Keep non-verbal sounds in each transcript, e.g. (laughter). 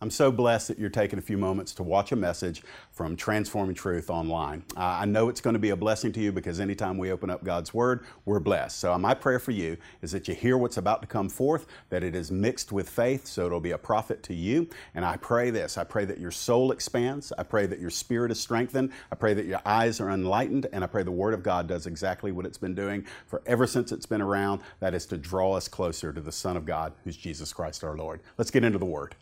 I'm so blessed that you're taking a few moments to watch a message from Transforming Truth online. Uh, I know it's going to be a blessing to you because anytime we open up God's Word, we're blessed. So, my prayer for you is that you hear what's about to come forth, that it is mixed with faith, so it'll be a profit to you. And I pray this I pray that your soul expands. I pray that your spirit is strengthened. I pray that your eyes are enlightened. And I pray the Word of God does exactly what it's been doing for ever since it's been around that is to draw us closer to the Son of God, who's Jesus Christ our Lord. Let's get into the Word.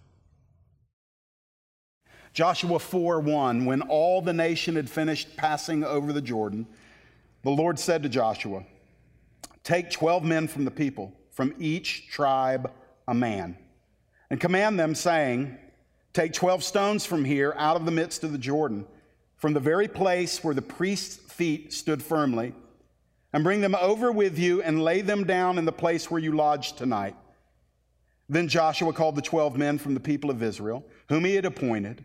Joshua 4 1, when all the nation had finished passing over the Jordan, the Lord said to Joshua, Take 12 men from the people, from each tribe a man, and command them, saying, Take 12 stones from here out of the midst of the Jordan, from the very place where the priest's feet stood firmly, and bring them over with you and lay them down in the place where you lodge tonight. Then Joshua called the 12 men from the people of Israel, whom he had appointed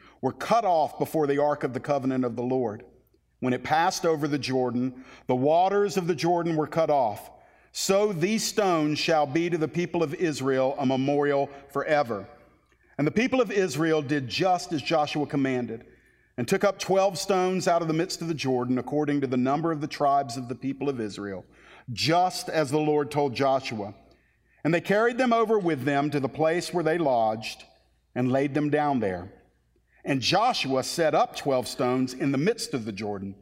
were cut off before the ark of the covenant of the Lord. When it passed over the Jordan, the waters of the Jordan were cut off. So these stones shall be to the people of Israel a memorial forever. And the people of Israel did just as Joshua commanded, and took up 12 stones out of the midst of the Jordan, according to the number of the tribes of the people of Israel, just as the Lord told Joshua. And they carried them over with them to the place where they lodged, and laid them down there. And Joshua set up 12 stones in the midst of the Jordan,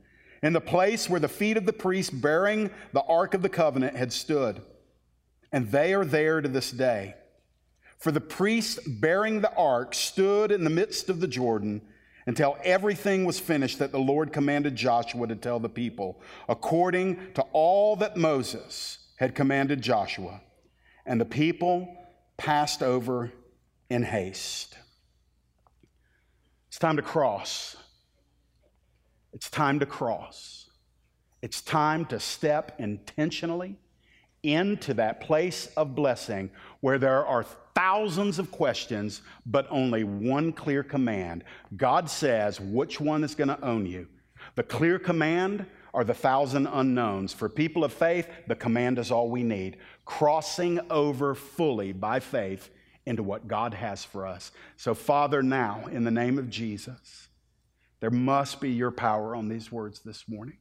in the place where the feet of the priests bearing the Ark of the Covenant had stood. And they are there to this day. For the priests bearing the ark stood in the midst of the Jordan until everything was finished that the Lord commanded Joshua to tell the people, according to all that Moses had commanded Joshua. And the people passed over in haste. It's time to cross. It's time to cross. It's time to step intentionally into that place of blessing where there are thousands of questions, but only one clear command. God says which one is going to own you. The clear command are the thousand unknowns. For people of faith, the command is all we need. Crossing over fully by faith into what God has for us. So, Father, now, in the name of Jesus, there must be your power on these words this morning.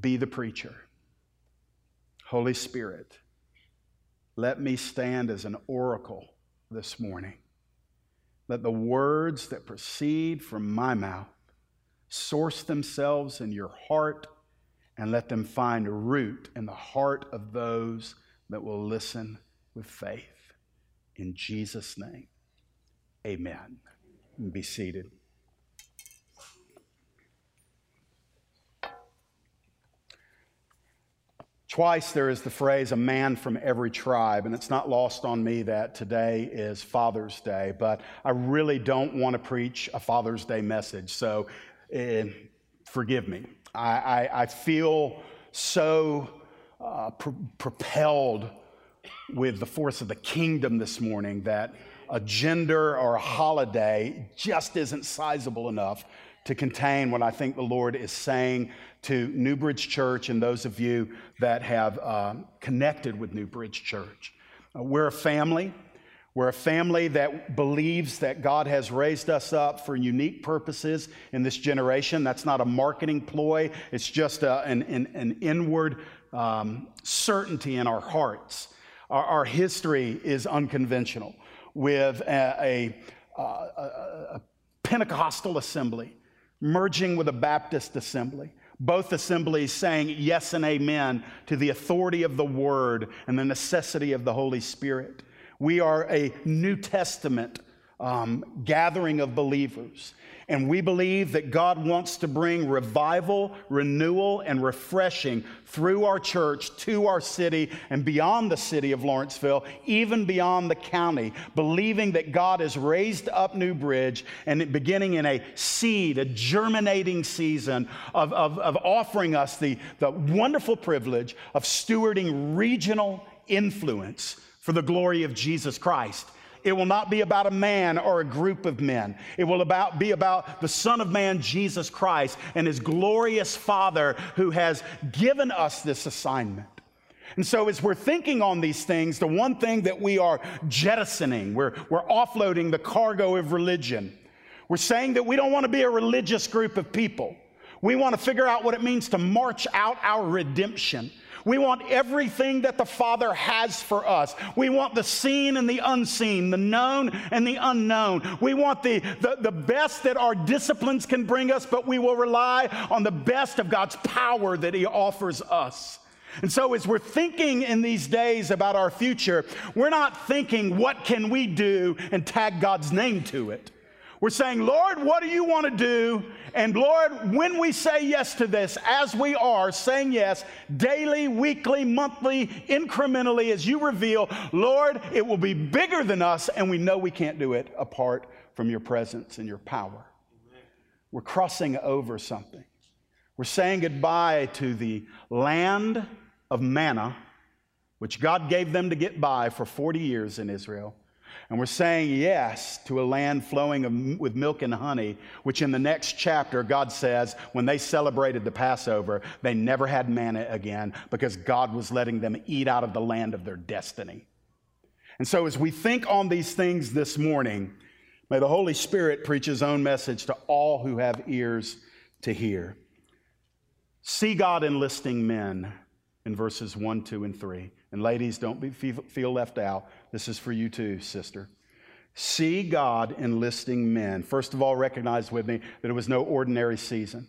Be the preacher. Holy Spirit, let me stand as an oracle this morning. Let the words that proceed from my mouth source themselves in your heart and let them find root in the heart of those that will listen with faith. In Jesus' name, amen. Be seated. Twice there is the phrase, a man from every tribe, and it's not lost on me that today is Father's Day, but I really don't want to preach a Father's Day message, so uh, forgive me. I, I, I feel so uh, propelled with the force of the kingdom this morning that a gender or a holiday just isn't sizable enough to contain what I think the Lord is saying to Newbridge Church and those of you that have uh, connected with Newbridge Church. Uh, we're a family. We're a family that believes that God has raised us up for unique purposes in this generation. That's not a marketing ploy, it's just a, an, an, an, inward um, certainty in our hearts our, our history is unconventional with a, a, a, a Pentecostal assembly merging with a Baptist assembly both assemblies saying yes and amen to the authority of the Word and the necessity of the Holy Spirit. We are a New Testament um, gathering of believers. And we believe that God wants to bring revival, renewal, and refreshing through our church to our city and beyond the city of Lawrenceville, even beyond the county, believing that God has raised up Newbridge and beginning in a seed, a germinating season of, of, of offering us the, the wonderful privilege of stewarding regional influence for the glory of Jesus Christ. It will not be about a man or a group of men. It will about, be about the Son of Man, Jesus Christ, and his glorious Father who has given us this assignment. And so, as we're thinking on these things, the one thing that we are jettisoning, we're, we're offloading the cargo of religion. We're saying that we don't want to be a religious group of people. We want to figure out what it means to march out our redemption. We want everything that the Father has for us. We want the seen and the unseen, the known and the unknown. We want the, the, the best that our disciplines can bring us, but we will rely on the best of God's power that He offers us. And so as we're thinking in these days about our future, we're not thinking what can we do and tag God's name to it. We're saying, Lord, what do you want to do? And Lord, when we say yes to this, as we are saying yes daily, weekly, monthly, incrementally, as you reveal, Lord, it will be bigger than us, and we know we can't do it apart from your presence and your power. We're crossing over something. We're saying goodbye to the land of manna, which God gave them to get by for 40 years in Israel and we're saying yes to a land flowing with milk and honey, which in the next chapter, God says, when they celebrated the Passover, they never had manna again because God was letting them eat out of the land of their destiny. And so, as we think on these things this morning, may the Holy Spirit preach his own message to all who have ears to hear. See God enlisting men in verses 1, 2, and 3. And ladies, don't be, feel left out. This is for you too, sister. See God enlisting men. First of all, recognize with me that it was no ordinary season.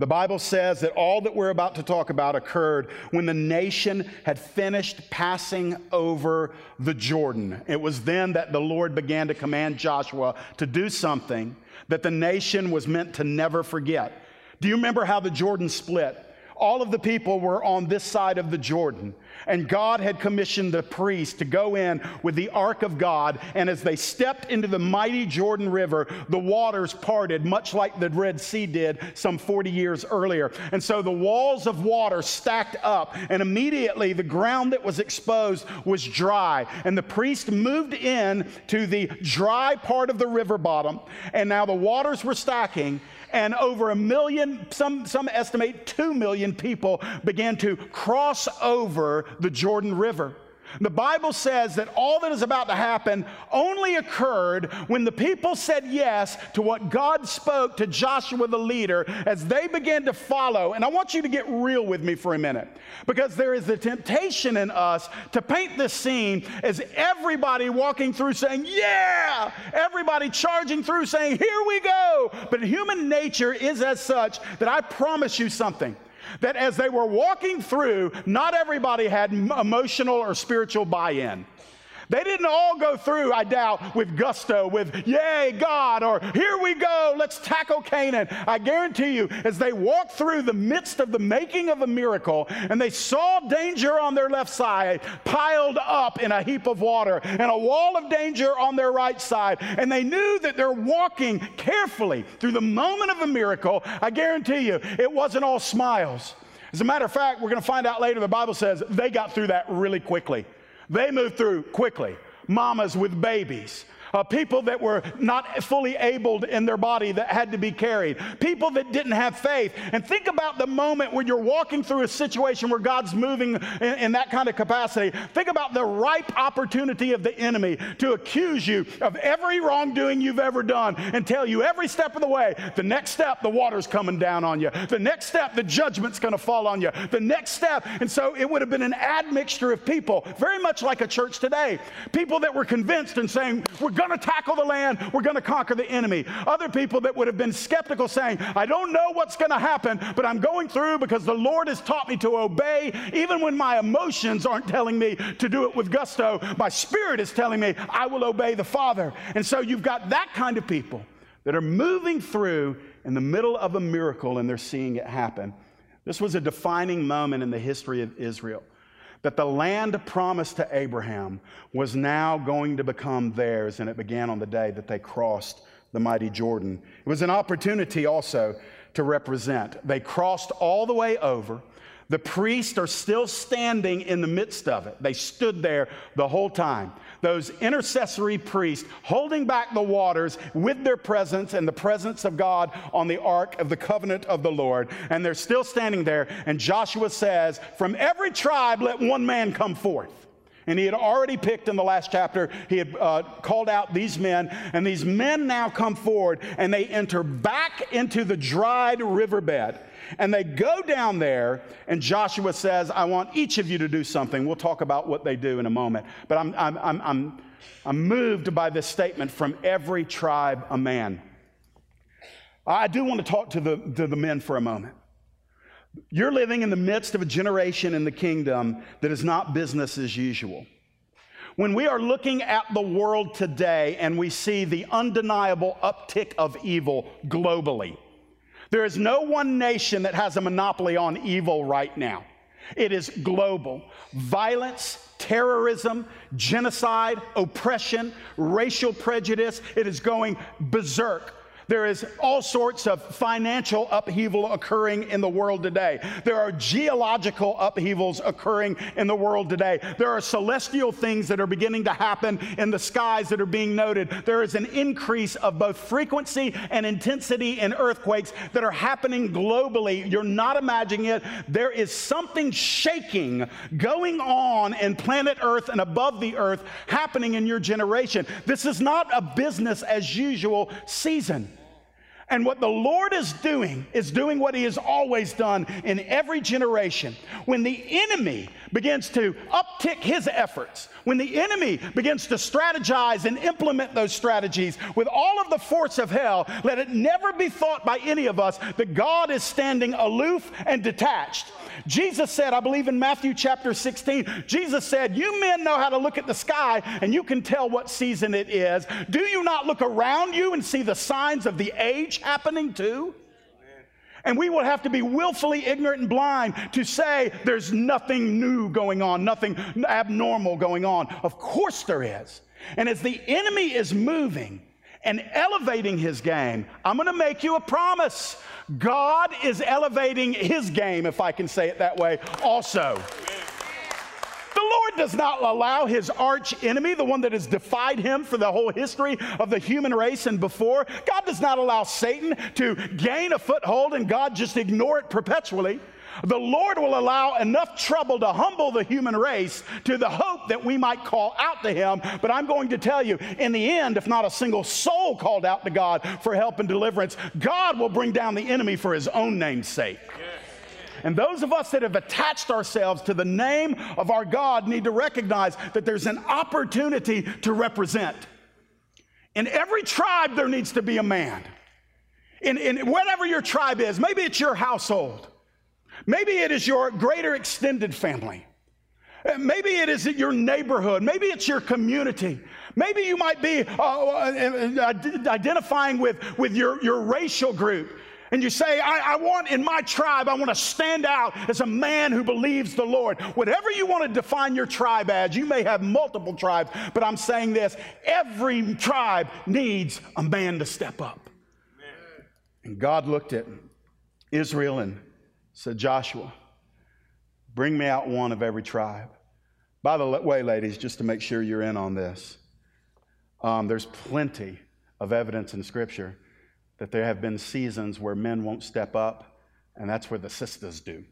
The Bible says that all that we're about to talk about occurred when the nation had finished passing over the Jordan. It was then that the Lord began to command Joshua to do something that the nation was meant to never forget. Do you remember how the Jordan split? All of the people were on this side of the Jordan. And God had commissioned the priests to go in with the ark of God. And as they stepped into the mighty Jordan River, the waters parted, much like the Red Sea did some 40 years earlier. And so the walls of water stacked up, and immediately the ground that was exposed was dry. And the priest moved in to the dry part of the river bottom. And now the waters were stacking, and over a million, some, some estimate two million people began to cross over the Jordan River. The Bible says that all that is about to happen only occurred when the people said yes to what God spoke to Joshua the leader as they began to follow. And I want you to get real with me for a minute because there is a temptation in us to paint this scene as everybody walking through saying, Yeah, everybody charging through saying, Here we go. But human nature is as such that I promise you something that as they were walking through, not everybody had emotional or spiritual buy in. They didn't all go through, I doubt, with gusto, with yay, God, or here we go, let's tackle Canaan. I guarantee you, as they walked through the midst of the making of a miracle and they saw danger on their left side piled up in a heap of water and a wall of danger on their right side, and they knew that they're walking carefully through the moment of a miracle, I guarantee you, it wasn't all smiles. As a matter of fact, we're going to find out later, the Bible says they got through that really quickly. They move through quickly. Mamas with babies, uh, people that were not fully abled in their body that had to be carried, people that didn't have faith. And think about the moment when you're walking through a situation where God's moving in, in that kind of capacity. Think about the ripe opportunity of the enemy to accuse you of every wrongdoing you've ever done and tell you every step of the way, the next step, the water's coming down on you. The next step, the judgment's going to fall on you. The next step. And so it would have been an admixture of people, very much like a church today. People that were convinced and saying, we're going to tackle the land, we're going to conquer the enemy. Other people that would have been skeptical saying, I don't know what's going to happen, but I'm going through because the Lord has taught me to obey even when my emotions aren't telling me to do it with gusto. My spirit is telling me I will obey the Father. And so you've got that kind of people that are moving through in the middle of a miracle and they're seeing it happen. This was a defining moment in the history of Israel that the land promised to Abraham was now going to become theirs, and it began on the day that they crossed the mighty Jordan. It was an opportunity also to represent. They crossed all the way over. The priests are still standing in the midst of it. They stood there the whole time. Those intercessory priests holding back the waters with their presence and the presence of God on the ark of the covenant of the Lord. And they're still standing there. And Joshua says, From every tribe, let one man come forth. And he had already picked in the last chapter, he had uh, called out these men, and these men now come forward and they enter back into the dried riverbed. And they go down there, and Joshua says, I want each of you to do something. We'll talk about what they do in a moment. But I'm, I'm, I'm, I'm, I'm moved by this statement from every tribe a man. I do want to talk to the, to the men for a moment. You're living in the midst of a generation in the kingdom that is not business as usual. When we are looking at the world today and we see the undeniable uptick of evil globally, there is no one nation that has a monopoly on evil right now. It is global. Violence, terrorism, genocide, oppression, racial prejudice, it is going berserk there is all sorts of financial upheaval occurring in the world today. There are geological upheavals occurring in the world today. There are celestial things that are beginning to happen in the skies that are being noted. There is an increase of both frequency and intensity in earthquakes that are happening globally. You're not imagining it. There is something shaking going on in planet Earth and above the earth happening in your generation. This is not a business as usual season. And what the Lord is doing is doing what He has always done in every generation. When the enemy begins to uptick his efforts, when the enemy begins to strategize and implement those strategies with all of the force of hell, let it never be thought by any of us that God is standing aloof and detached. Jesus said, I believe in Matthew chapter 16, Jesus said, You men know how to look at the sky and you can tell what season it is. Do you not look around you and see the signs of the age happening too? And we will have to be willfully ignorant and blind to say there's nothing new going on, nothing abnormal going on. Of course there is. And as the enemy is moving and elevating his game, I'm going to make you a promise. God is elevating his game, if I can say it that way, also. The Lord does not allow his arch enemy, the one that has defied him for the whole history of the human race and before, God does not allow Satan to gain a foothold and God just ignore it perpetually. The Lord will allow enough trouble to humble the human race to the hope that we might call out to Him. But I'm going to tell you, in the end, if not a single soul called out to God for help and deliverance, God will bring down the enemy for His own name's sake. And those of us that have attached ourselves to the name of our God need to recognize that there's an opportunity to represent. In every tribe, there needs to be a man. In, in whatever your tribe is, maybe it's your household. Maybe it is your greater extended family. Uh, maybe it is your neighborhood. Maybe it's your community. Maybe you might be uh, uh, uh identifying with, with your, your racial group. And you say, I, I, want in my tribe, I want to stand out as a man who believes the Lord. Whatever you want to define your tribe as, you may have multiple tribes, but I'm saying this every tribe needs a man to step up. Amen. And God looked at Israel and said, Joshua, bring me out one of every tribe. By the way, ladies, just to make sure you're in on this, um, there's plenty of evidence in Scripture that there have been seasons where men won't step up, and that's where the sisters do.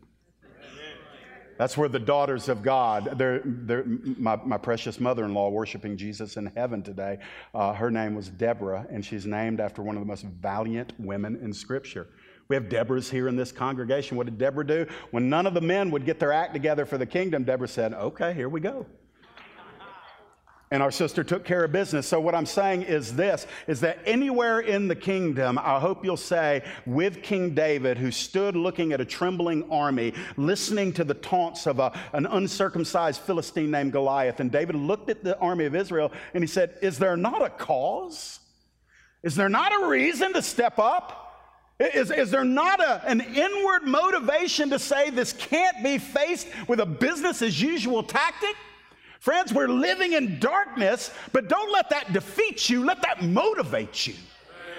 That's where the daughters of God, they're, they're, my, my, precious mother in law worshiping Jesus in heaven today, uh, her name was Deborah, and she's named after one of the most valiant women in Scripture. We have Deborahs here in this congregation. What did Deborah do? When none of the men would get their act together for the kingdom, Deborah said, Okay, here we go. and our sister took care of business. So what I'm saying is this is that anywhere in the kingdom, I hope you'll say with King David who stood looking at a trembling army, listening to the taunts of a, an uncircumcised Philistine named Goliath and David looked at the army of Israel and he said, "Is there not a cause? Is there not a reason to step up?" Is, is there not a, an inward motivation to say this can't be faced with a business as usual tactic? Friends, we're living in darkness, but don't let that defeat you, let that motivate you.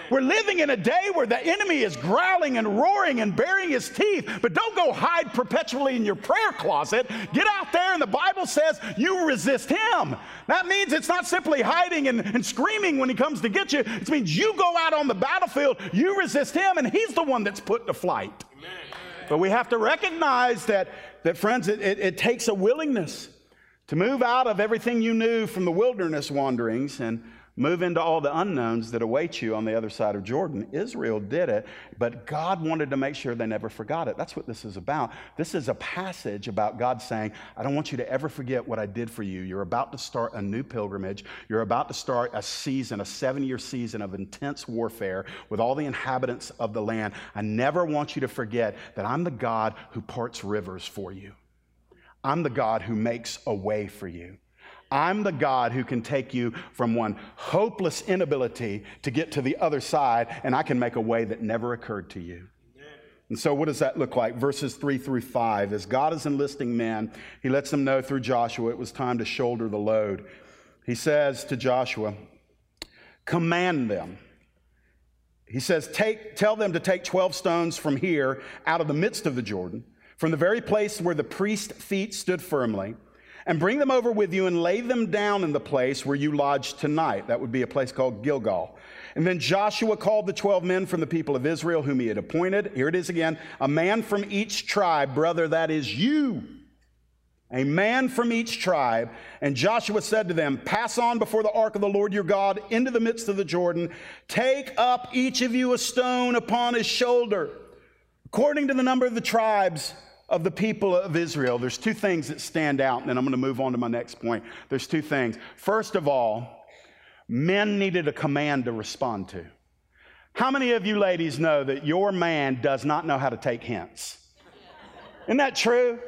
We're living in a day where the enemy is growling and roaring and baring his teeth, but don't go hide perpetually in your prayer closet. Get out there, and the Bible says you resist him. That means it's not simply hiding and, and screaming when he comes to get you, it means you go out on the battlefield, you resist him, and he's the one that's put to flight. But we have to recognize that, that friends, it, it, it takes a willingness to move out of everything you knew from the wilderness wanderings and move into all the unknowns that await you on the other side of Jordan. Israel did it, but God wanted to make sure they never forgot it. That's what this is about. This is a passage about God saying, I don't want you to ever forget what I did for you. You're about to start a new pilgrimage. You're about to start a season, a seven year season of intense warfare with all the inhabitants of the land. I never want you to forget that I'm the God who parts rivers for you. I'm the God who makes a way for you. I'm the God who can take you from one hopeless inability to get to the other side, and I can make a way that never occurred to you. And so, what does that look like? Verses three through five. As God is enlisting men, he lets them know through Joshua it was time to shoulder the load. He says to Joshua, Command them. He says, take, Tell them to take 12 stones from here out of the midst of the Jordan from the very place where the priest's feet stood firmly, and bring them over with you and lay them down in the place where you lodge tonight. That would be a place called Gilgal. And then Joshua called the 12 men from the people of Israel whom he had appointed. Here it is again a man from each tribe, brother, that is you. A man from each tribe. And Joshua said to them, Pass on before the ark of the Lord your God into the midst of the Jordan. Take up each of you a stone upon his shoulder, according to the number of the tribes of the people of Israel, there's two things that stand out, and then I'm going to move on to my next point. There's two things. First of all, men needed a command to respond to. How many of you ladies know that your man does not know how to take hints? Isn't that true?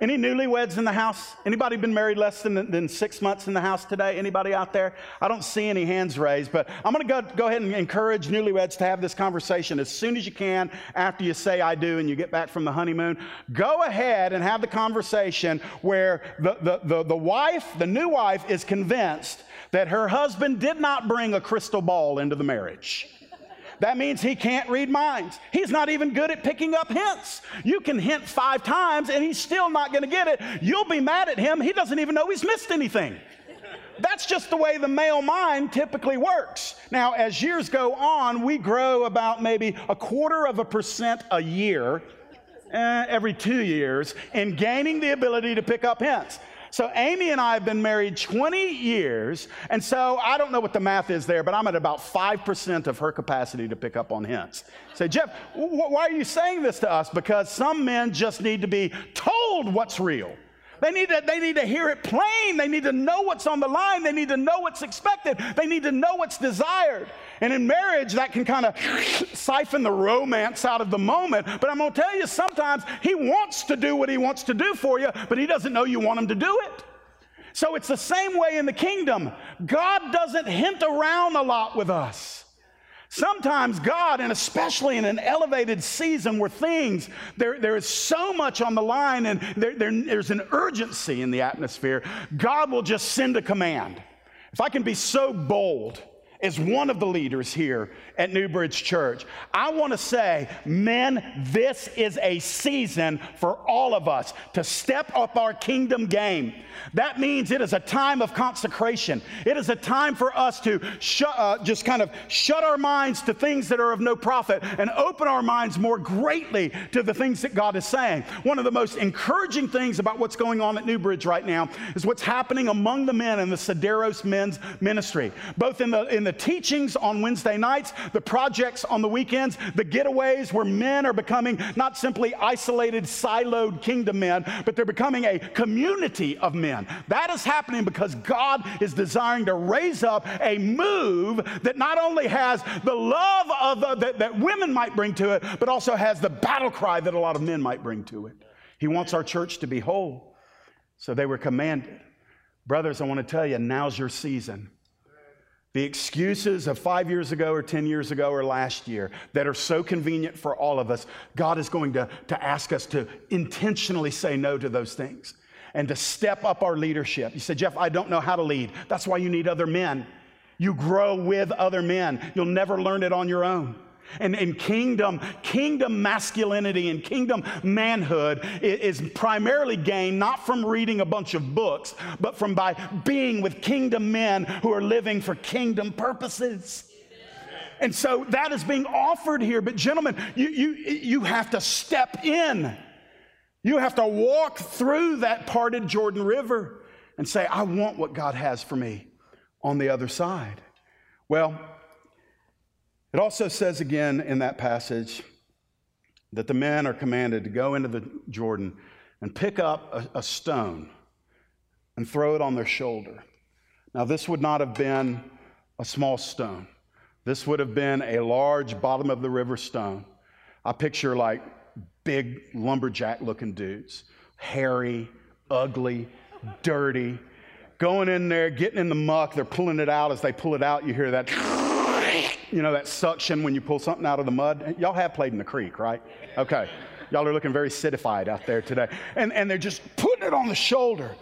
Any newlyweds in the house? Anybody been married less than, than six months in the house today? Anybody out there? I don't see any hands raised, but I'm going to go, go ahead and encourage newlyweds to have this conversation as soon as you can after you say I do and you get back from the honeymoon. Go ahead and have the conversation where the, the, the, the wife, the new wife, is convinced that her husband did not bring a crystal ball into the marriage. That means he can't read minds. He's not even good at picking up hints. You can hint five times and he's still not going to get it. You'll be mad at him. He doesn't even know he's missed anything. That's just the way the male mind typically works. Now, as years go on, we grow about maybe a quarter of a percent a year, eh, every two years, in gaining the ability to pick up hints. So Amy and I have been married 20 years, and so I don't know what the math is there, but I'm at about 5% of her capacity to pick up on hints. Say, Jeff, why are you saying this to us? Because some men just need to be told what's real. They need, to, they need to hear it plain. They need to know what's on the line. They need to know what's expected. They need to know what's desired. And in marriage, that can kind of siphon the romance out of the moment. But I'm going to tell you, sometimes he wants to do what he wants to do for you, but he doesn't know you want him to do it. So it's the same way in the kingdom. God doesn't hint around a lot with us. Sometimes God, and especially in an elevated season where things, there, there is so much on the line and there, there, there's an urgency in the atmosphere, God will just send a command. If I can be so bold, as one of the leaders here at Newbridge Church, I want to say, men, this is a season for all of us to step up our kingdom game. That means it is a time of consecration. It is a time for us to uh, just kind of shut our minds to things that are of no profit and open our minds more greatly to the things that God is saying. One of the most encouraging things about what's going on at Newbridge right now is what's happening among the men in the Sederos men's ministry, both in the, in the the teachings on Wednesday nights, the projects on the weekends, the getaways where men are becoming not simply isolated, siloed kingdom men, but they're becoming a community of men. That is happening because God is desiring to raise up a move that not only has the love of uh, that, that women might bring to it, but also has the battle cry that a lot of men might bring to it. He wants our church to be whole. So they were commanded. Brothers, I want to tell you, now's your season. The excuses of five years ago or 10 years ago or last year that are so convenient for all of us, God is going to, to ask us to intentionally say no to those things and to step up our leadership. You say, Jeff, I don't know how to lead. That's why you need other men. You grow with other men. You'll never learn it on your own. And, and kingdom, kingdom masculinity and kingdom manhood is, is primarily gained not from reading a bunch of books, but from by being with kingdom men who are living for kingdom purposes. And so that is being offered here. But, gentlemen, you, you, you have to step in. You have to walk through that parted Jordan River and say, I want what God has for me on the other side. Well, it also says again in that passage that the men are commanded to go into the Jordan and pick up a, a stone and throw it on their shoulder. Now, this would not have been a small stone. This would have been a large bottom of the river stone. I picture like big lumberjack looking dudes, hairy, ugly, dirty, going in there, getting in the muck. They're pulling it out. As they pull it out, you hear that you know, that suction when you pull something out of the mud? Y'all have played in the creek, right? Okay. Y'all are looking very citified out there today. And, and they're just putting it on the shoulder.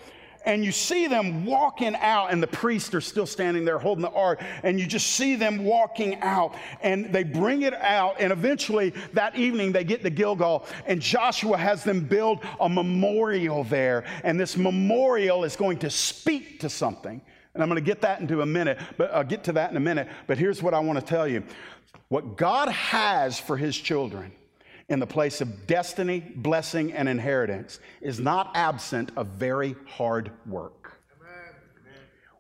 And you see them walking out, and the priests are still standing there holding the ark. And you just see them walking out, and they bring it out. And eventually, that evening, they get to Gilgal, and Joshua has them build a memorial there. And this memorial is going to speak to something. And I'm going to get that into a minute, but I'll get to that in a minute. But here's what I want to tell you. What God has for his children in the place of destiny, blessing, and inheritance is not absent of very hard work.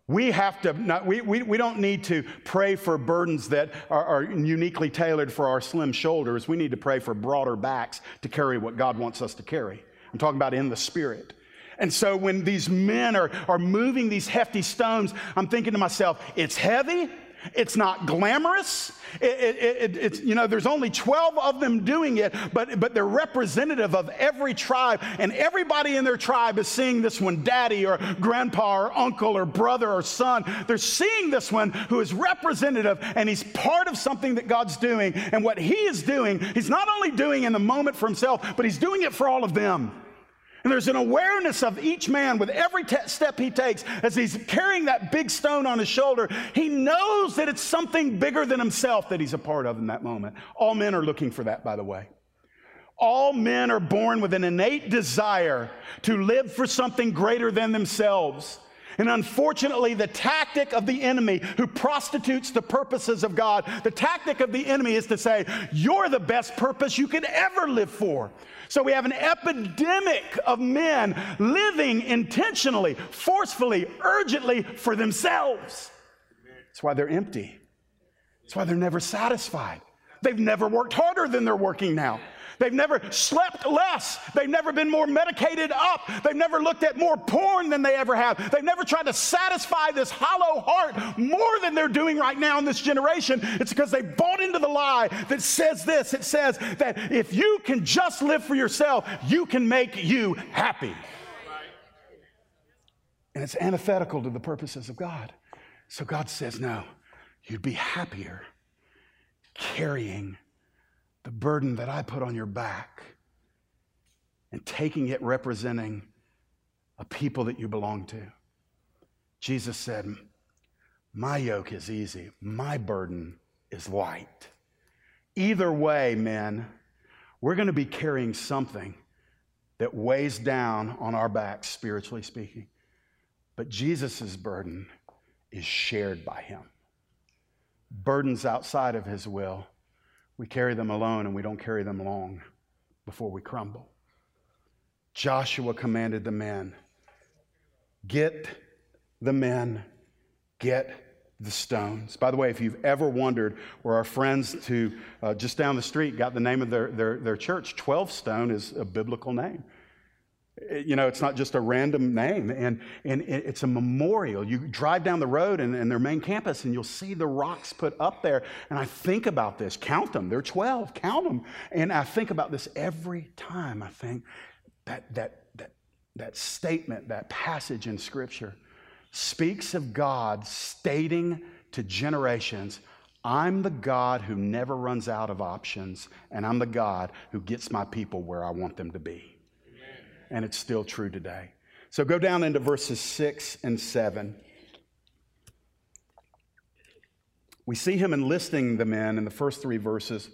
We have to, not, we, we, we don't need to pray for burdens that are, are, uniquely tailored for our slim shoulders. We need to pray for broader backs to carry what God wants us to carry. I'm talking about in the spirit. And so when these men are, are moving these hefty stones, I'm thinking to myself, it's heavy. It's not glamorous. It, it, it, it's, you know, there's only 12 of them doing it, but, but they're representative of every tribe. And everybody in their tribe is seeing this one daddy or grandpa or uncle or brother or son. They're seeing this one who is representative and he's part of something that God's doing. And what he is doing, he's not only doing in the moment for himself, but he's doing it for all of them. And there's an awareness of each man with every te- step he takes as he's carrying that big stone on his shoulder. He knows that it's something bigger than himself that he's a part of in that moment. All men are looking for that, by the way. All men are born with an innate desire to live for something greater than themselves. And unfortunately, the tactic of the enemy who prostitutes the purposes of God, the tactic of the enemy is to say, You're the best purpose you could ever live for. So we have an epidemic of men living intentionally, forcefully, urgently for themselves. That's why they're empty. That's why they're never satisfied. They've never worked harder than they're working now. They've never slept less. They've never been more medicated up. They've never looked at more porn than they ever have. They've never tried to satisfy this hollow heart more than they're doing right now in this generation. It's because they bought into the lie that says this it says that if you can just live for yourself, you can make you happy. And it's antithetical to the purposes of God. So God says, no, you'd be happier carrying the burden that I put on your back and taking it representing a people that you belong to. Jesus said, My yoke is easy, my burden is light. Either way, men, we're going to be carrying something that weighs down on our backs, spiritually speaking. But Jesus' burden is shared by him. Burdens outside of his will we carry them alone and we don't carry them long before we crumble. Joshua commanded the men get the men, get the stones. By the way, if you've ever wondered where our friends to uh, just down the street got the name of their, their, their church, 12 Stone is a biblical name. You know, it's not just a random name, and, and it's a memorial. You drive down the road and, and their main campus, and you'll see the rocks put up there. And I think about this count them, they're 12, count them. And I think about this every time. I think that, that, that, that statement, that passage in Scripture speaks of God stating to generations, I'm the God who never runs out of options, and I'm the God who gets my people where I want them to be and it's still true today. So go down into verses 6 and 7. We see him enlisting the men in the first three verses,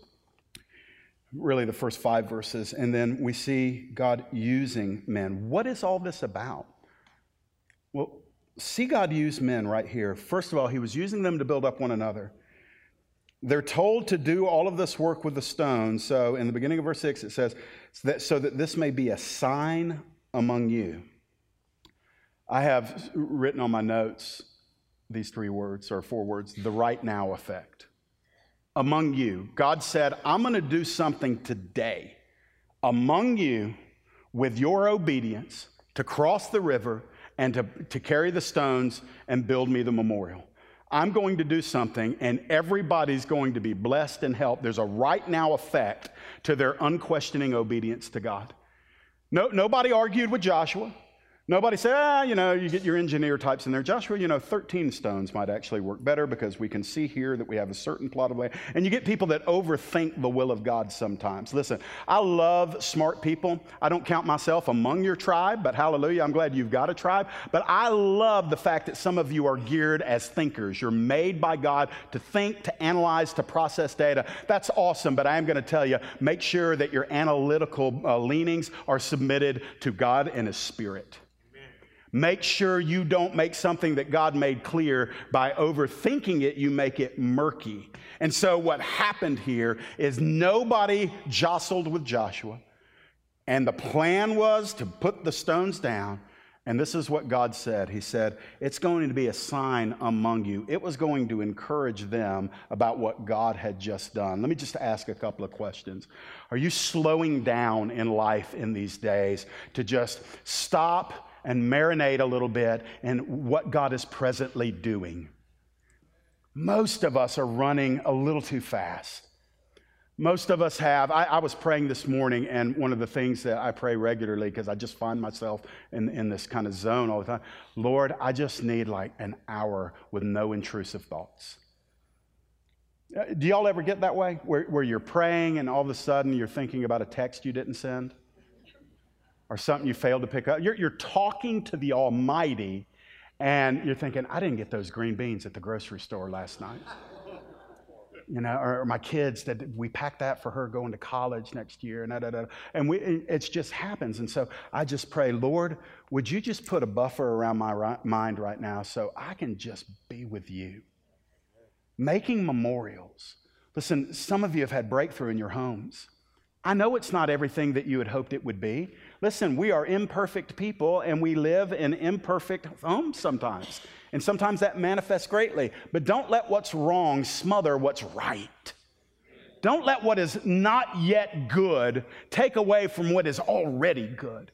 really the first five verses, and then we see God using men. What is all this about? Well, see God use men right here. First of all, he was using them to build up one another. They're told to do all of this work with the stone. So in the beginning of verse 6, it says, so that, so that this may be a sign among you. I have written on my notes these three words or four words the right now effect. Among you, God said, I'm going to do something today among you with your obedience to cross the river and to, to carry the stones and build me the memorial. I'm going to do something, and everybody's going to be blessed and helped. There's a right now effect to their unquestioning obedience to God. No, nobody argued with Joshua. Nobody said, ah, you know, you get your engineer types in there. Joshua, you know, 13 stones might actually work better because we can see here that we have a certain plot of land. And you get people that overthink the will of God sometimes. Listen, I love smart people. I don't count myself among your tribe, but hallelujah, I'm glad you've got a tribe. But I love the fact that some of you are geared as thinkers. You're made by God to think, to analyze, to process data. That's awesome, but I am going to tell you make sure that your analytical uh, leanings are submitted to God and His Spirit. Make sure you don't make something that God made clear by overthinking it, you make it murky. And so, what happened here is nobody jostled with Joshua. And the plan was to put the stones down. And this is what God said He said, It's going to be a sign among you. It was going to encourage them about what God had just done. Let me just ask a couple of questions. Are you slowing down in life in these days to just stop? And marinate a little bit in what God is presently doing. Most of us are running a little too fast. Most of us have. I, I, was praying this morning, and one of the things that I pray regularly, because I just find myself in, in this kind of zone all the time Lord, I just need like an hour with no intrusive thoughts. Uh, do y'all ever get that way? Where, where you're praying and all of a sudden you're thinking about a text you didn't send? Or something you failed to pick up. You're, you're talking to the Almighty and you're thinking, I didn't get those green beans at the grocery store last night. You know, or my kids that we packed that for her going to college next year, and da, da, da. and we, it just happens. And so I just pray, Lord, would you just put a buffer around my right, mind right now so I can just be with you? Making memorials. Listen, some of you have had breakthrough in your homes. I know it's not everything that you had hoped it would be. Listen, we are imperfect people and we live in imperfect homes sometimes. And sometimes that manifests greatly. But don't let what's wrong smother what's right. Don't let what is not yet good take away from what is already good.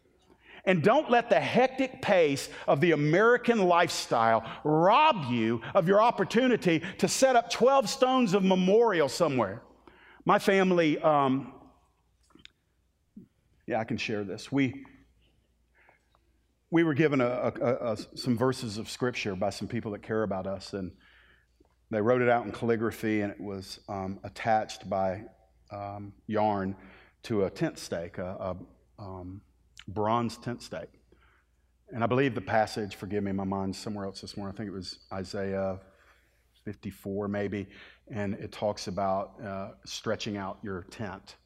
And don't let the hectic pace of the American lifestyle rob you of your opportunity to set up 12 stones of memorial somewhere. My family, um, yeah, I can share this. We, we were given a, a, a, some verses of scripture by some people that care about us, and they wrote it out in calligraphy, and it was um, attached by um, yarn to a tent stake, a, um, bronze tent stake. And I believe the passage, forgive me, my mind's somewhere else this morning. I think it was Isaiah 54, maybe, and it talks about uh, stretching out your tent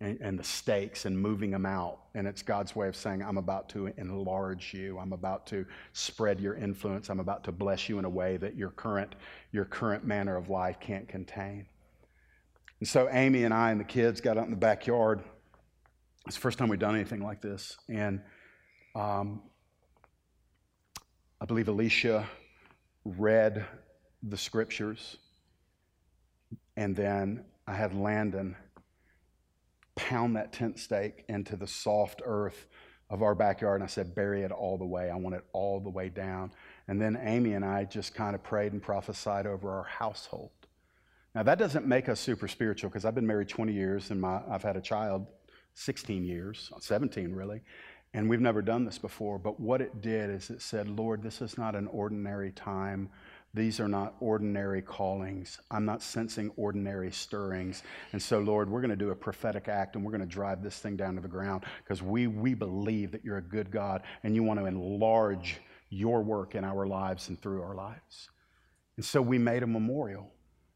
and, and, the stakes and moving them out. And it's God's way of saying, I'm about to enlarge you. I'm about to spread your influence. I'm about to bless you in a way that your current, your current manner of life can't contain. And so Amy and I and the kids got out in the backyard. It's the first time we've done anything like this. And um, I believe Alicia read the scriptures. And then I had Landon pound that tent stake into the soft earth of our backyard. And I said, bury it all the way. I want it all the way down. And then Amy and I just kind of prayed and prophesied over our household. Now, that doesn't make us super spiritual because I've been married 20 years and my, I've had a child 16 years, 17 really, and we've never done this before. But what it did is it said, Lord, this is not an ordinary time. These are not ordinary callings. I'm not sensing ordinary stirrings. And so, Lord, we're going to do a prophetic act and we're going to drive this thing down to the ground because we, we believe that you're a good God and you want to enlarge your work in our lives and through our lives. And so we made a memorial.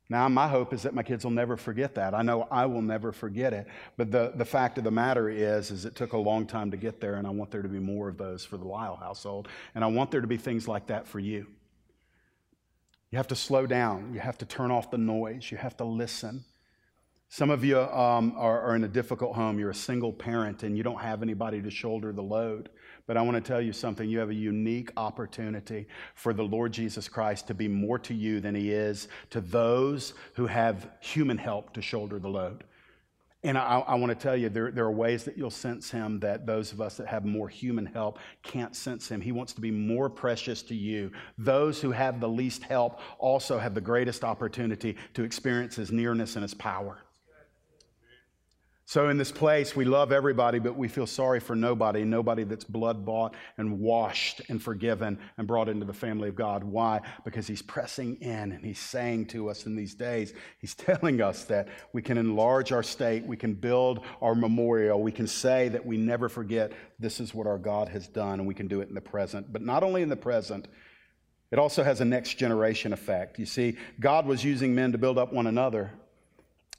Now, my hope is that my kids will never forget that. I know I will never forget it. But the, the fact of the matter is, is it took a long time to get there, and I want there to be more of those for the Lyle household. And I want there to be things like that for you. You have to slow down. You have to turn off the noise. You have to listen. Some of you um, are, are, in a difficult home. You're a single parent and you don't have anybody to shoulder the load. But I want to tell you something. You have a unique opportunity for the Lord Jesus Christ to be more to you than he is to those who have human help to shoulder the load. And I, I, want to tell you, there, there are ways that you'll sense him that those of us that have more human help can't sense him. He wants to be more precious to you. Those who have the least help also have the greatest opportunity to experience his nearness and his power. So, in this place, we love everybody, but we feel sorry for nobody, nobody that's blood bought and washed and forgiven and brought into the family of God. Why? Because He's pressing in and He's saying to us in these days, He's (laughs) telling us that we can enlarge our state, we can build our memorial, we can say that we never forget this is what our God has done, and we can do it in the present. But not only in the present, it also has a next generation effect. You see, God was using men to build up one another,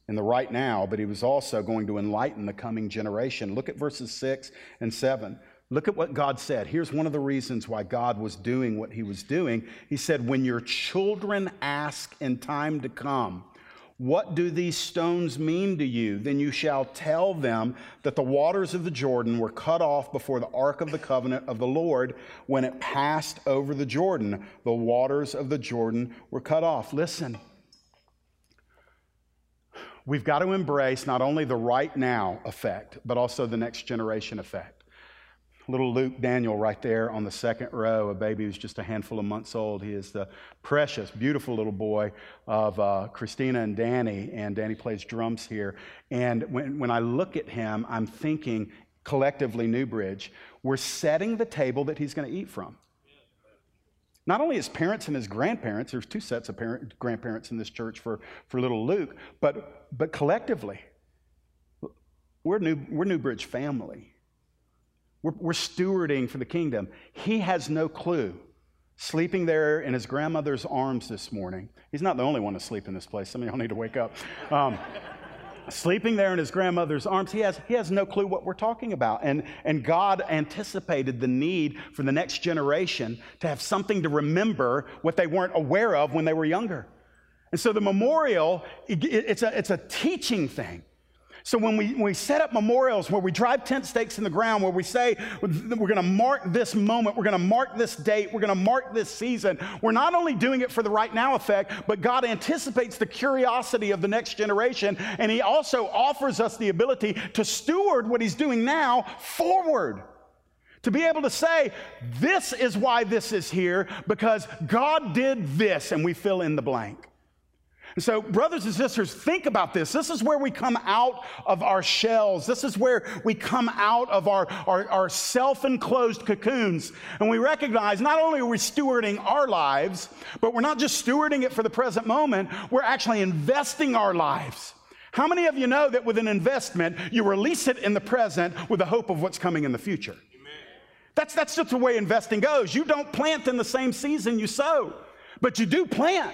in the right now, but he was also going to enlighten the coming generation. Look at verses 6 and 7. Look at what God said. Here's one of the reasons why God was doing what he was doing. He said, When your children ask in time to come, what do these stones mean to you? Then you shall tell them that the waters of the Jordan were cut off before the ark of the covenant of the Lord when it passed over the Jordan. The waters of the Jordan were cut off. Listen. We've got to embrace not only the right now effect, but also the next generation effect. Little Luke Daniel, right there on the second row, a baby who's just a handful of months old. He is the precious, beautiful little boy of uh, Christina and Danny, and Danny plays drums here. And when, when I look at him, I'm thinking collectively, Newbridge, we're setting the table that he's going to eat from. Not only his parents and his grandparents, there's two sets of parent, grandparents in this church for, for little Luke, but, but collectively, we're New, we're Newbridge family. We're, we're stewarding for the kingdom. He has no clue. Sleeping there in his grandmother's arms this morning. He's not the only one to sleep in this place. Some of y'all need to wake up. Um, sleeping there in his grandmother's arms, he has, he has no clue what we're talking about. And, and God anticipated the need for the next generation to have something to remember what they weren't aware of when they were younger. And so the memorial, it, it's, a, it's a teaching thing. So when we, when we set up memorials where we drive tent stakes in the ground, where we say we're going to mark this moment, we're going to mark this date, we're going to mark this season, we're not only doing it for the right now effect, but God anticipates the curiosity of the next generation. And He also offers us the ability to steward what He's doing now forward. To be able to say, this is why this is here, because God did this, and we fill in the blank. And so, brothers and sisters, think about this. This is where we come out of our shells. This is where we come out of our, our, our self enclosed cocoons. And we recognize not only are we stewarding our lives, but we're not just stewarding it for the present moment, we're actually investing our lives. How many of you know that with an investment, you release it in the present with the hope of what's coming in the future? That's, that's just the way investing goes. You don't plant in the same season you sow, but you do plant.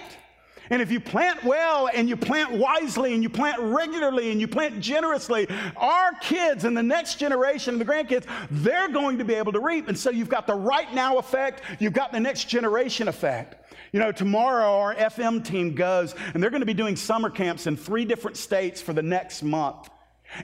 And if you plant well and you plant wisely and you plant regularly and you plant generously, our kids and the next generation, and the grandkids, they're going to be able to reap. And so you've got the right now effect, you've got the next generation effect. You know, tomorrow our FM team goes and they're going to be doing summer camps in three different states for the next month.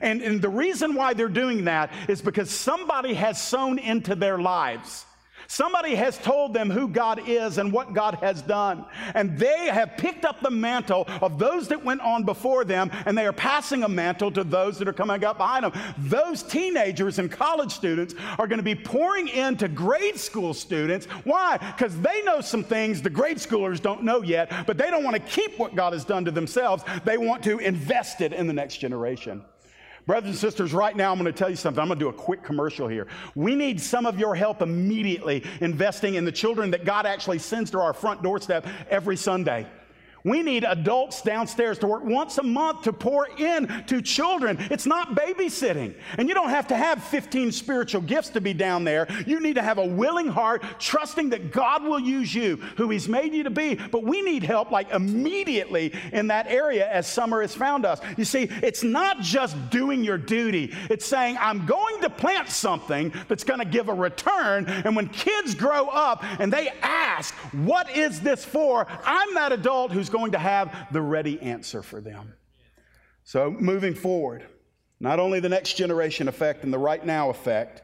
And, and the reason why they're doing that is because somebody has sown into their lives Somebody has told them who God is and what God has done. And they have picked up the mantle of those that went on before them, and they are passing a mantle to those that are coming up behind them. Those teenagers and college students are going to be pouring into grade school students. Why? Because they know some things the grade schoolers don't know yet, but they don't want to keep what God has done to themselves. They want to invest it in the next generation. Brothers and sisters, right now I'm going to tell you something. I'm going to do a quick commercial here. We need some of your help immediately investing in the children that God actually sends to our front doorstep every Sunday. We need adults downstairs to work once a month to pour in to children. It's not babysitting. And you don't have to have 15 spiritual gifts to be down there. You need to have a willing heart, trusting that God will use you, who He's made you to be. But we need help like immediately in that area as summer has found us. You see, it's not just doing your duty, it's saying, I'm going to plant something that's going to give a return. And when kids grow up and they ask, What is this for? I'm that adult who's going to have the ready answer for them. So, moving forward, not only the next generation effect and the right now effect,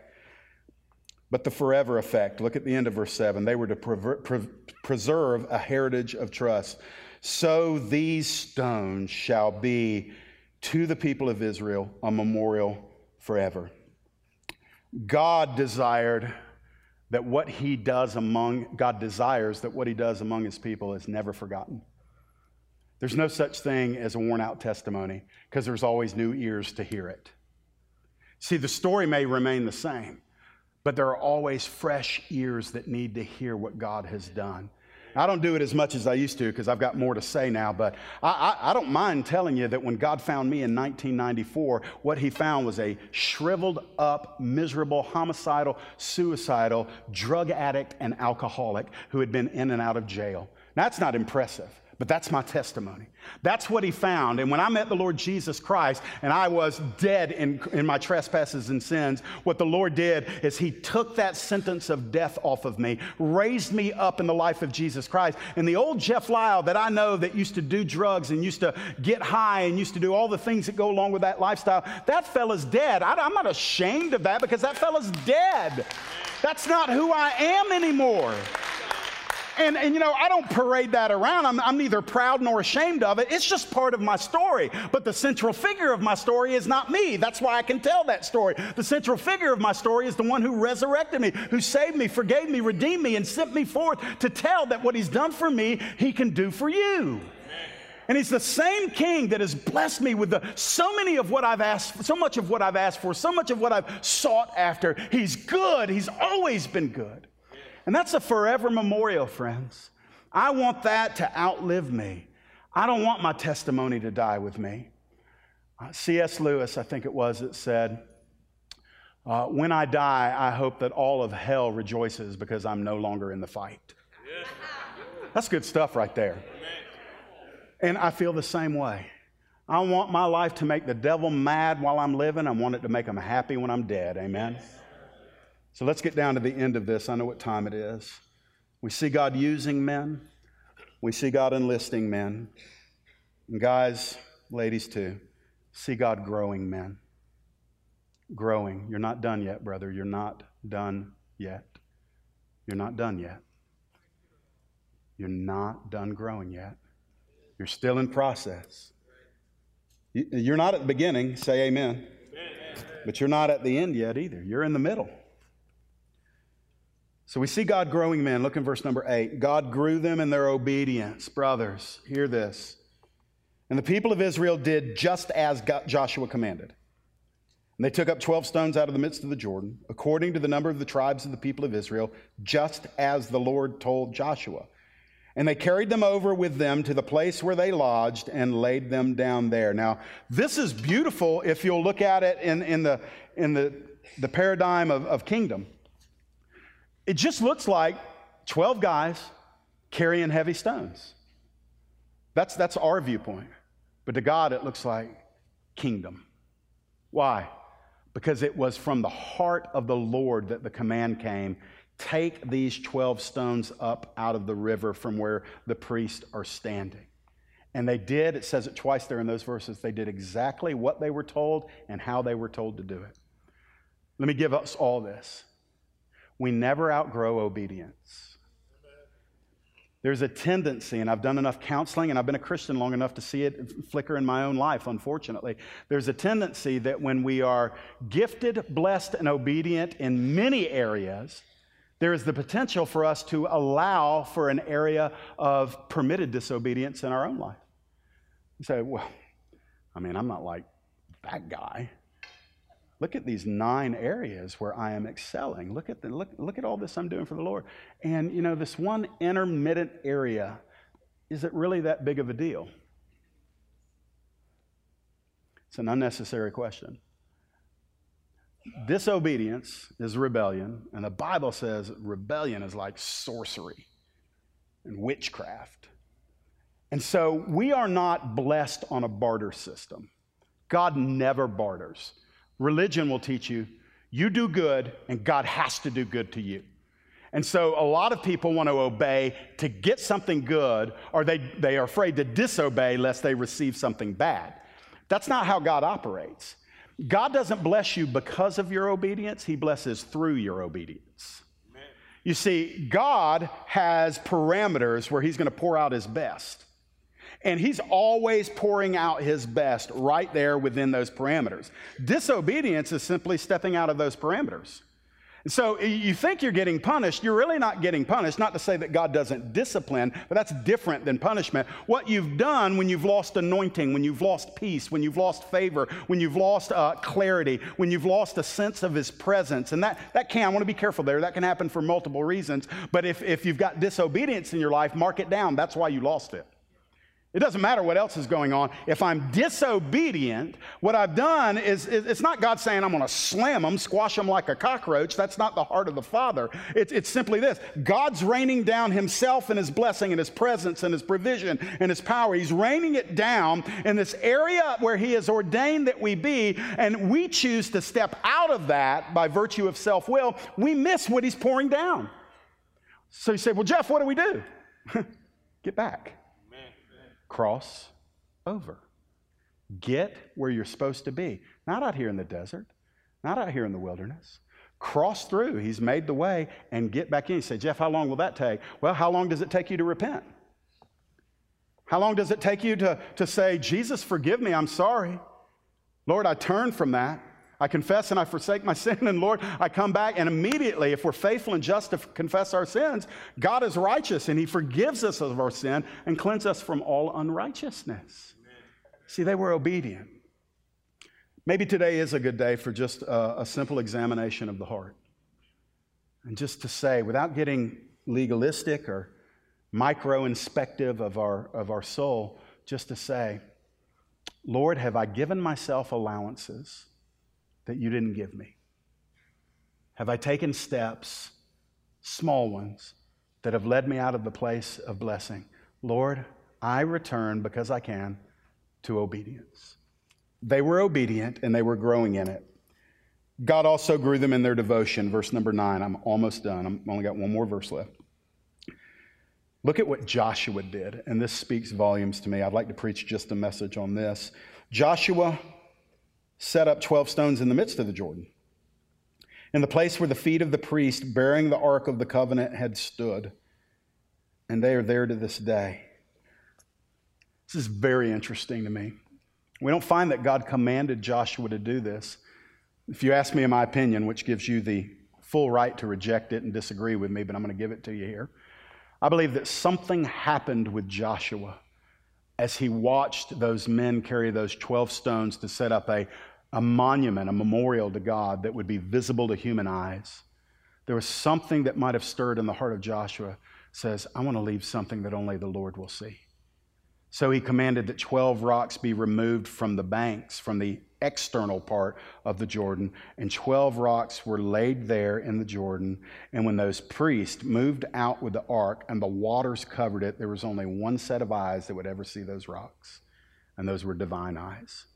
but the forever effect. Look at the end of verse 7. They were to pre- preserve a heritage of trust. So these stones shall be to the people of Israel a memorial forever. God desired that what he does among, God desires that what he does among his people is never forgotten. There's no such thing as a worn out testimony because there's always new ears to hear it. See, the story may remain the same, but there are always fresh ears that need to hear what God has done. I don't do it as much as I used to because I've got more to say now, but I, I, I, don't mind telling you that when God found me in 1994, what he found was a shriveled up, miserable, homicidal, suicidal, drug addict, and alcoholic who had been in and out of jail. Now, that's not impressive. But that's my testimony. That's what he found. And when I met the Lord Jesus Christ and I was dead in, in my trespasses and sins, what the Lord did is he took that sentence of death off of me, raised me up in the life of Jesus Christ. And the old Jeff Lyle that I know that used to do drugs and used to get high and used to do all the things that go along with that lifestyle, that fella's dead. I, I'm not ashamed of that because that fella's dead. That's not who I am anymore. And, and you know, I don't parade that around. I'm, I'm neither proud nor ashamed of it. It's just part of my story. But the central figure of my story is not me. That's why I can tell that story. The central figure of my story is the one who resurrected me, who saved me, forgave me, redeemed me, and sent me forth to tell that what he's done for me, he can do for you. And he's the same king that has blessed me with the, so many of what I've asked, so much of what I've asked for, so much of what I've sought after. He's good. He's always been good. And that's a forever memorial, friends. I want that to outlive me. I don't want my testimony to die with me. Uh, C.S. Lewis, I think it was, that said, uh, When I die, I hope that all of hell rejoices because I'm no longer in the fight. That's good stuff right there. And I feel the same way. I want my life to make the devil mad while I'm living. I want it to make him happy when I'm dead. Amen. So let's get down to the end of this. I know what time it is. We see God using men, we see God enlisting men. And guys, ladies too, see God growing men. Growing. You're not done yet, brother. You're not done yet. You're not done yet. You're not done growing yet. You're still in process. You're not at the beginning, say amen. But you're not at the end yet either. You're in the middle. So we see God growing men. Look in verse number eight. God grew them in their obedience. Brothers, hear this. And the people of Israel did just as Joshua commanded. And they took up 12 stones out of the midst of the Jordan, according to the number of the tribes of the people of Israel, just as the Lord told Joshua. And they carried them over with them to the place where they lodged and laid them down there. Now, this is beautiful if you'll look at it in, in, the, in the, the paradigm of, of kingdom. It just looks like 12 guys carrying heavy stones. That's, that's our viewpoint. But to God, it looks like kingdom. Why? Because it was from the heart of the Lord that the command came take these 12 stones up out of the river from where the priests are standing. And they did, it says it twice there in those verses, they did exactly what they were told and how they were told to do it. Let me give us all this. We never outgrow obedience. There's a tendency, and I've done enough counseling and I've been a Christian long enough to see it flicker in my own life, unfortunately. There's a tendency that when we are gifted, blessed, and obedient in many areas, there is the potential for us to allow for an area of permitted disobedience in our own life. You say, well, I mean, I'm not like that guy. Look at these nine areas where I am excelling. Look at, the, look, look at all this I'm doing for the Lord. And, you know, this one intermittent area, is it really that big of a deal? It's an unnecessary question. Disobedience is rebellion, and the Bible says rebellion is like sorcery and witchcraft. And so we are not blessed on a barter system. God never barters. Religion will teach you you do good, and God has to do good to you. And so a lot of people want to obey to get something good, or they, they are afraid to disobey lest they receive something bad. That's not how God operates. God doesn't bless you because of your obedience, He blesses through your obedience. Amen. You see, God has parameters where He's going to pour out His best. And he's always pouring out his best right there within those parameters. Disobedience is simply stepping out of those parameters. So you think you're getting punished, you're really not getting punished. Not to say that God doesn't discipline, but that's different than punishment. What you've done when you've lost anointing, when you've lost peace, when you've lost favor, when you've lost uh, clarity, when you've lost a sense of His presence, and that, that can, I want to be careful there, that can happen for multiple reasons. But if, if you've got disobedience in your life, mark it down. That's why you lost it. It doesn't matter what else is going on. If I'm disobedient, what I've done is, it's not God saying I'm going to slam them, squash them like a cockroach. That's not the heart of the Father. It's, it's simply this God's raining down Himself and His blessing and His presence and His provision and His power. He's raining it down in this area where He has ordained that we be, and we choose to step out of that by virtue of self will. We miss what He's pouring down. So you say, Well, Jeff, what do we do? (laughs) Get back cross over. Get where you're supposed to be. Not out here in the desert, not out here in the wilderness. Cross through. He's made the way and get back in. You say, Jeff, how long will that take? Well, how long does it take you to repent? How long does it take you to, to say, Jesus, forgive me, I'm sorry? Lord, I turn from that. I confess and I forsake my (laughs) sin, and Lord, I come back, and immediately, if we're faithful and just to confess our sins, God is righteous and He forgives us of our sin and cleanses us from all unrighteousness. Amen. See, they were obedient. Maybe today is a good day for just a, a simple examination of the heart. And just to say, without getting legalistic or micro inspective of our, of our soul, just to say, Lord, have I given myself allowances? That you didn't give me? Have I taken steps, small ones, that have led me out of the place of blessing? Lord, I return because I can to obedience. They were obedient and they were growing in it. God also grew them in their devotion. Verse number nine. I'm almost done. I've only got one more verse left. Look at what Joshua did, and this speaks volumes to me. I'd like to preach just a message on this. Joshua set up 12 stones in the midst of the Jordan, in the place where the feet of the priest bearing the Ark of the Covenant had stood. And they are there to this day. This is very interesting to me. We don't find that God commanded Joshua to do this. If you ask me in my opinion, which gives you the full right to reject it and disagree with me, but I'm going to give it to you here. I believe that something happened with Joshua as he watched those men carry those 12 stones to set up a a monument, a memorial to God that would be visible to human eyes. There was something that might have stirred in the heart of Joshua says, I want to leave something that only the Lord will see. So he commanded that 12 rocks be removed from the banks, from the external part of the Jordan, and 12 rocks were laid there in the Jordan. And when those priests moved out with the ark and the waters covered it, there was only one set of eyes that would ever see those rocks, and those were divine eyes.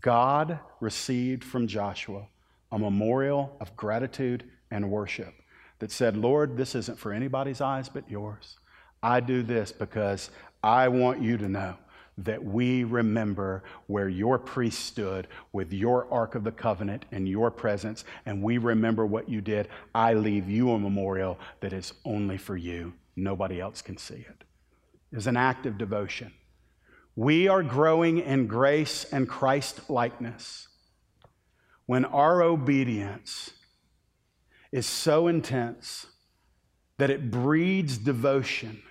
God received from Joshua a memorial of gratitude and worship that said, Lord, this isn't for anybody's eyes but yours. I do this because I want you to know that we remember where your priest stood with your Ark of the Covenant and your presence, and we remember what you did. I leave you a memorial that is only for you. Nobody else can see it. It's an act of devotion. We are growing in grace and Christ likeness when our obedience is so intense that it breeds devotion,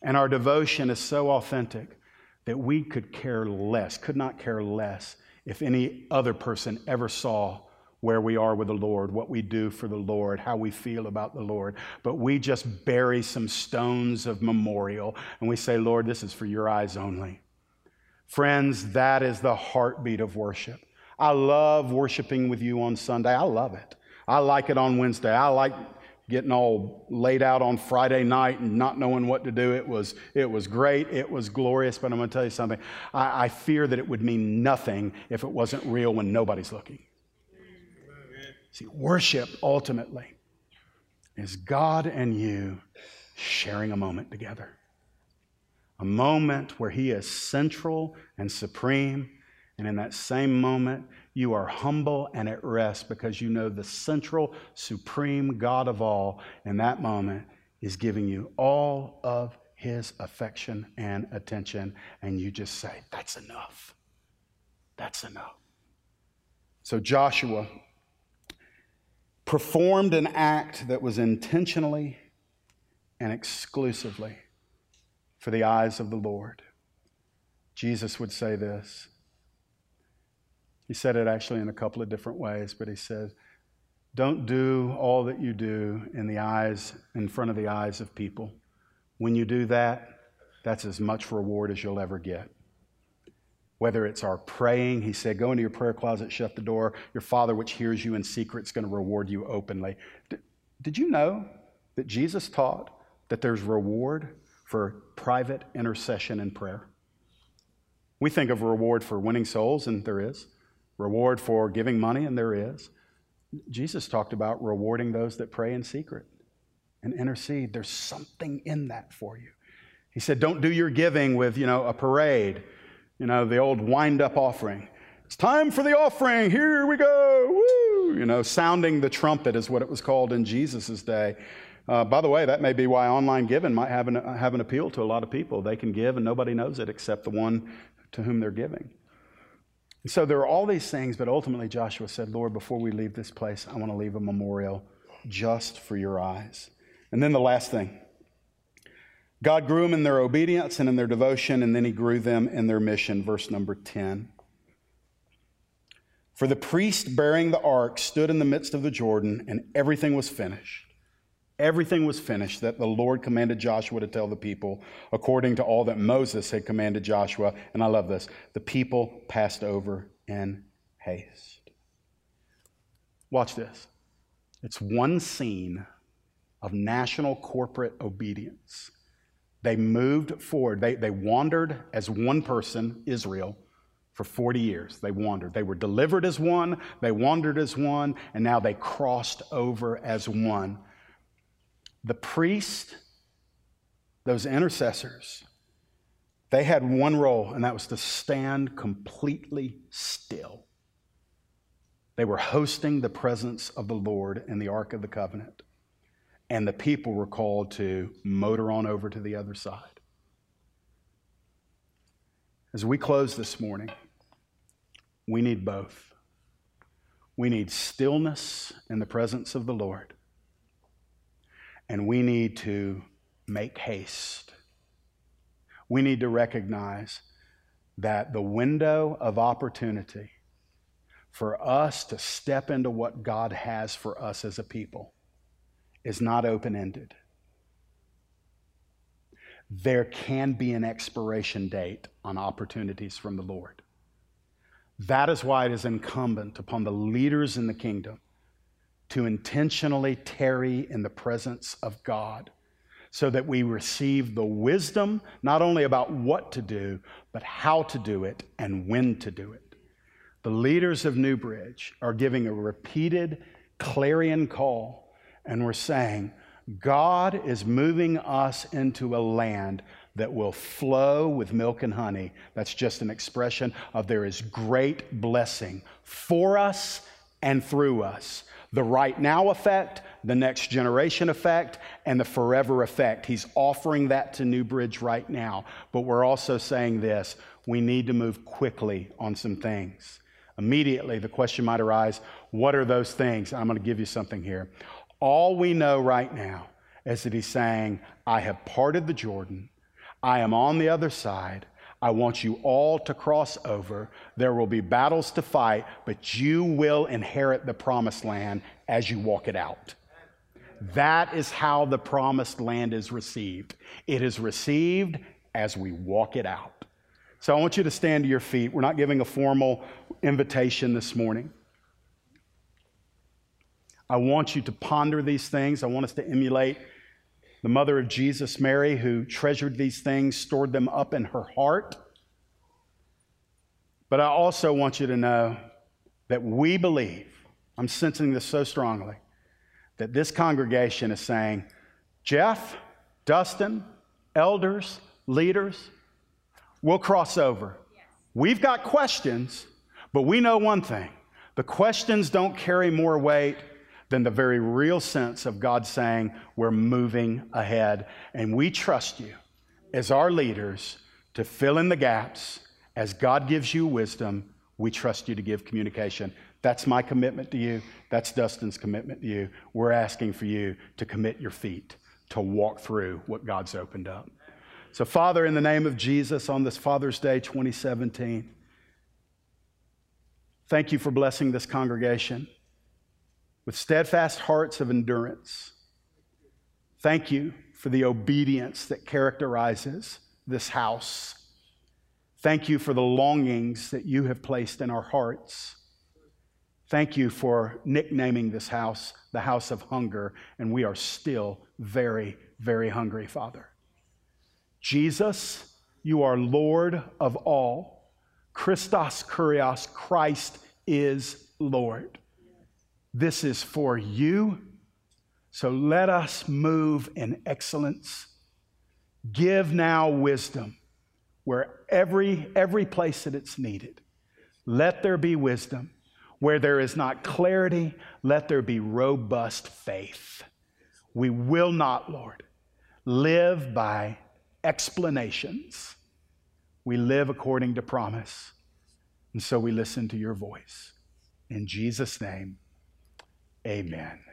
and our devotion is so authentic that we could care less, could not care less if any other person ever saw where we are with the Lord, what we do for the Lord, how we feel about the Lord. But we just bury some stones of memorial and we say, Lord, this is for your eyes only. Friends, that is the heartbeat of worship. I love worshiping with you on Sunday. I love it. I like it on Wednesday. I like getting all laid out on Friday night and not knowing what to do. It was, it was great. It was glorious. But I'm going to tell you something. I, I fear that it would mean nothing if it wasn't real when nobody's looking. See, worship ultimately is God and you sharing a moment together a moment where He is central and supreme. And in that same moment, you are humble and at rest because you know the central, supreme God of all in that moment is giving you all of His affection and attention. And you just say, That's enough. That's enough. So Joshua performed an act that was intentionally and exclusively for the eyes of the Lord. Jesus would say this. He said it actually in a couple of different ways, but he said, Don't do all that you do in the eyes, in front of the eyes of people. When you do that, that's as much reward as you'll ever get. Whether it's our praying, he said, Go into your prayer closet, shut the door. Your Father, which hears you in secret, is going to reward you openly. Did, did you know that Jesus taught that there's reward for private intercession and prayer. We think of reward for winning souls, and there is. Reward for giving money, and there is. Jesus talked about rewarding those that pray in secret and intercede. There's something in that for you. He said, Don't do your giving with, you know, a parade, you know, the old wind up offering. It's time for the offering. Here we go. Woo! You know, sounding the trumpet is what it was called in Jesus' day. Uh, by the way, that may be why online giving might have an, have an appeal to a lot of people. They can give and nobody knows it except the one to whom they're giving. And so there are all these things, but ultimately Joshua said, Lord, before we leave this place, I want to leave a memorial just for your eyes. And then the last thing God grew them in their obedience and in their devotion, and then he grew them in their mission. Verse number 10. For the priest bearing the ark stood in the midst of the Jordan, and everything was finished. Everything was finished that the Lord commanded Joshua to tell the people, according to all that Moses had commanded Joshua. And I love this the people passed over in haste. Watch this. It's one scene of national corporate obedience. They moved forward. They, they wandered as one person, Israel, for 40 years. They wandered. They were delivered as one, they wandered as one, and now they crossed over as one the priest, those intercessors, they had one role, and that was to stand completely still. They were hosting the presence of the Lord in the Ark of the Covenant, and the people were called to motor on over to the other side. As we close this morning, we need both. We need stillness in the presence of the Lord and we need to make haste. We need to recognize that the window of opportunity for us to step into what God has for us as a people is not open ended. There can be an expiration date on opportunities from the Lord. That is why it is incumbent upon the leaders in the kingdom to intentionally tarry in the presence of God so that we receive the wisdom not only about what to do, but how to do it and when to do it. The leaders of Newbridge are giving a repeated clarion call, and we're saying, God is moving us into a land that will flow with milk and honey. That's just an expression of there is great blessing for us and through us. The right now effect, the next generation effect, and the forever effect. He's offering that to Newbridge right now. But we're also saying this we need to move quickly on some things. Immediately, the question might arise what are those things? I'm going to give you something here. All we know right now is that he's saying, I have parted the Jordan. I am on the other side. I want you all to cross over. There will be battles to fight, but you will inherit the promised land as you walk it out. That is how the promised land is received. It is received as we walk it out. So I want you to stand to your feet. We're not giving a formal invitation this morning. I want you to ponder these things. I want us to emulate the mother of Jesus, Mary, who treasured these things, stored them up in her heart. But I also want you to know that we believe, I'm sensing this so strongly, that this congregation is saying, Jeff, Dustin, elders, leaders, we'll cross over. We've got questions, but we know one thing the questions don't carry more weight than the very real sense of God saying, We're moving ahead. And we trust you as our leaders to fill in the gaps. As God gives you wisdom, we trust you to give communication. That's my commitment to you. That's Dustin's commitment to you. We're asking for you to commit your feet to walk through what God's opened up. So, Father, in the name of Jesus, on this Father's Day 2017, thank you for blessing this congregation with steadfast hearts of endurance. Thank you for the obedience that characterizes this house. Thank you for the longings that you have placed in our hearts. Thank you for nicknaming this house the house of hunger, and we are still very, very hungry, Father. Jesus, you are Lord of all. Christos Kurios, Christ is Lord. This is for you. So let us move in excellence. Give now wisdom where every, every place that it's needed. Let there be wisdom. Where there is not clarity, let there be robust faith. We will not, Lord, live by explanations. We live according to promise. And so we listen to your voice. In Jesus' name, Amen.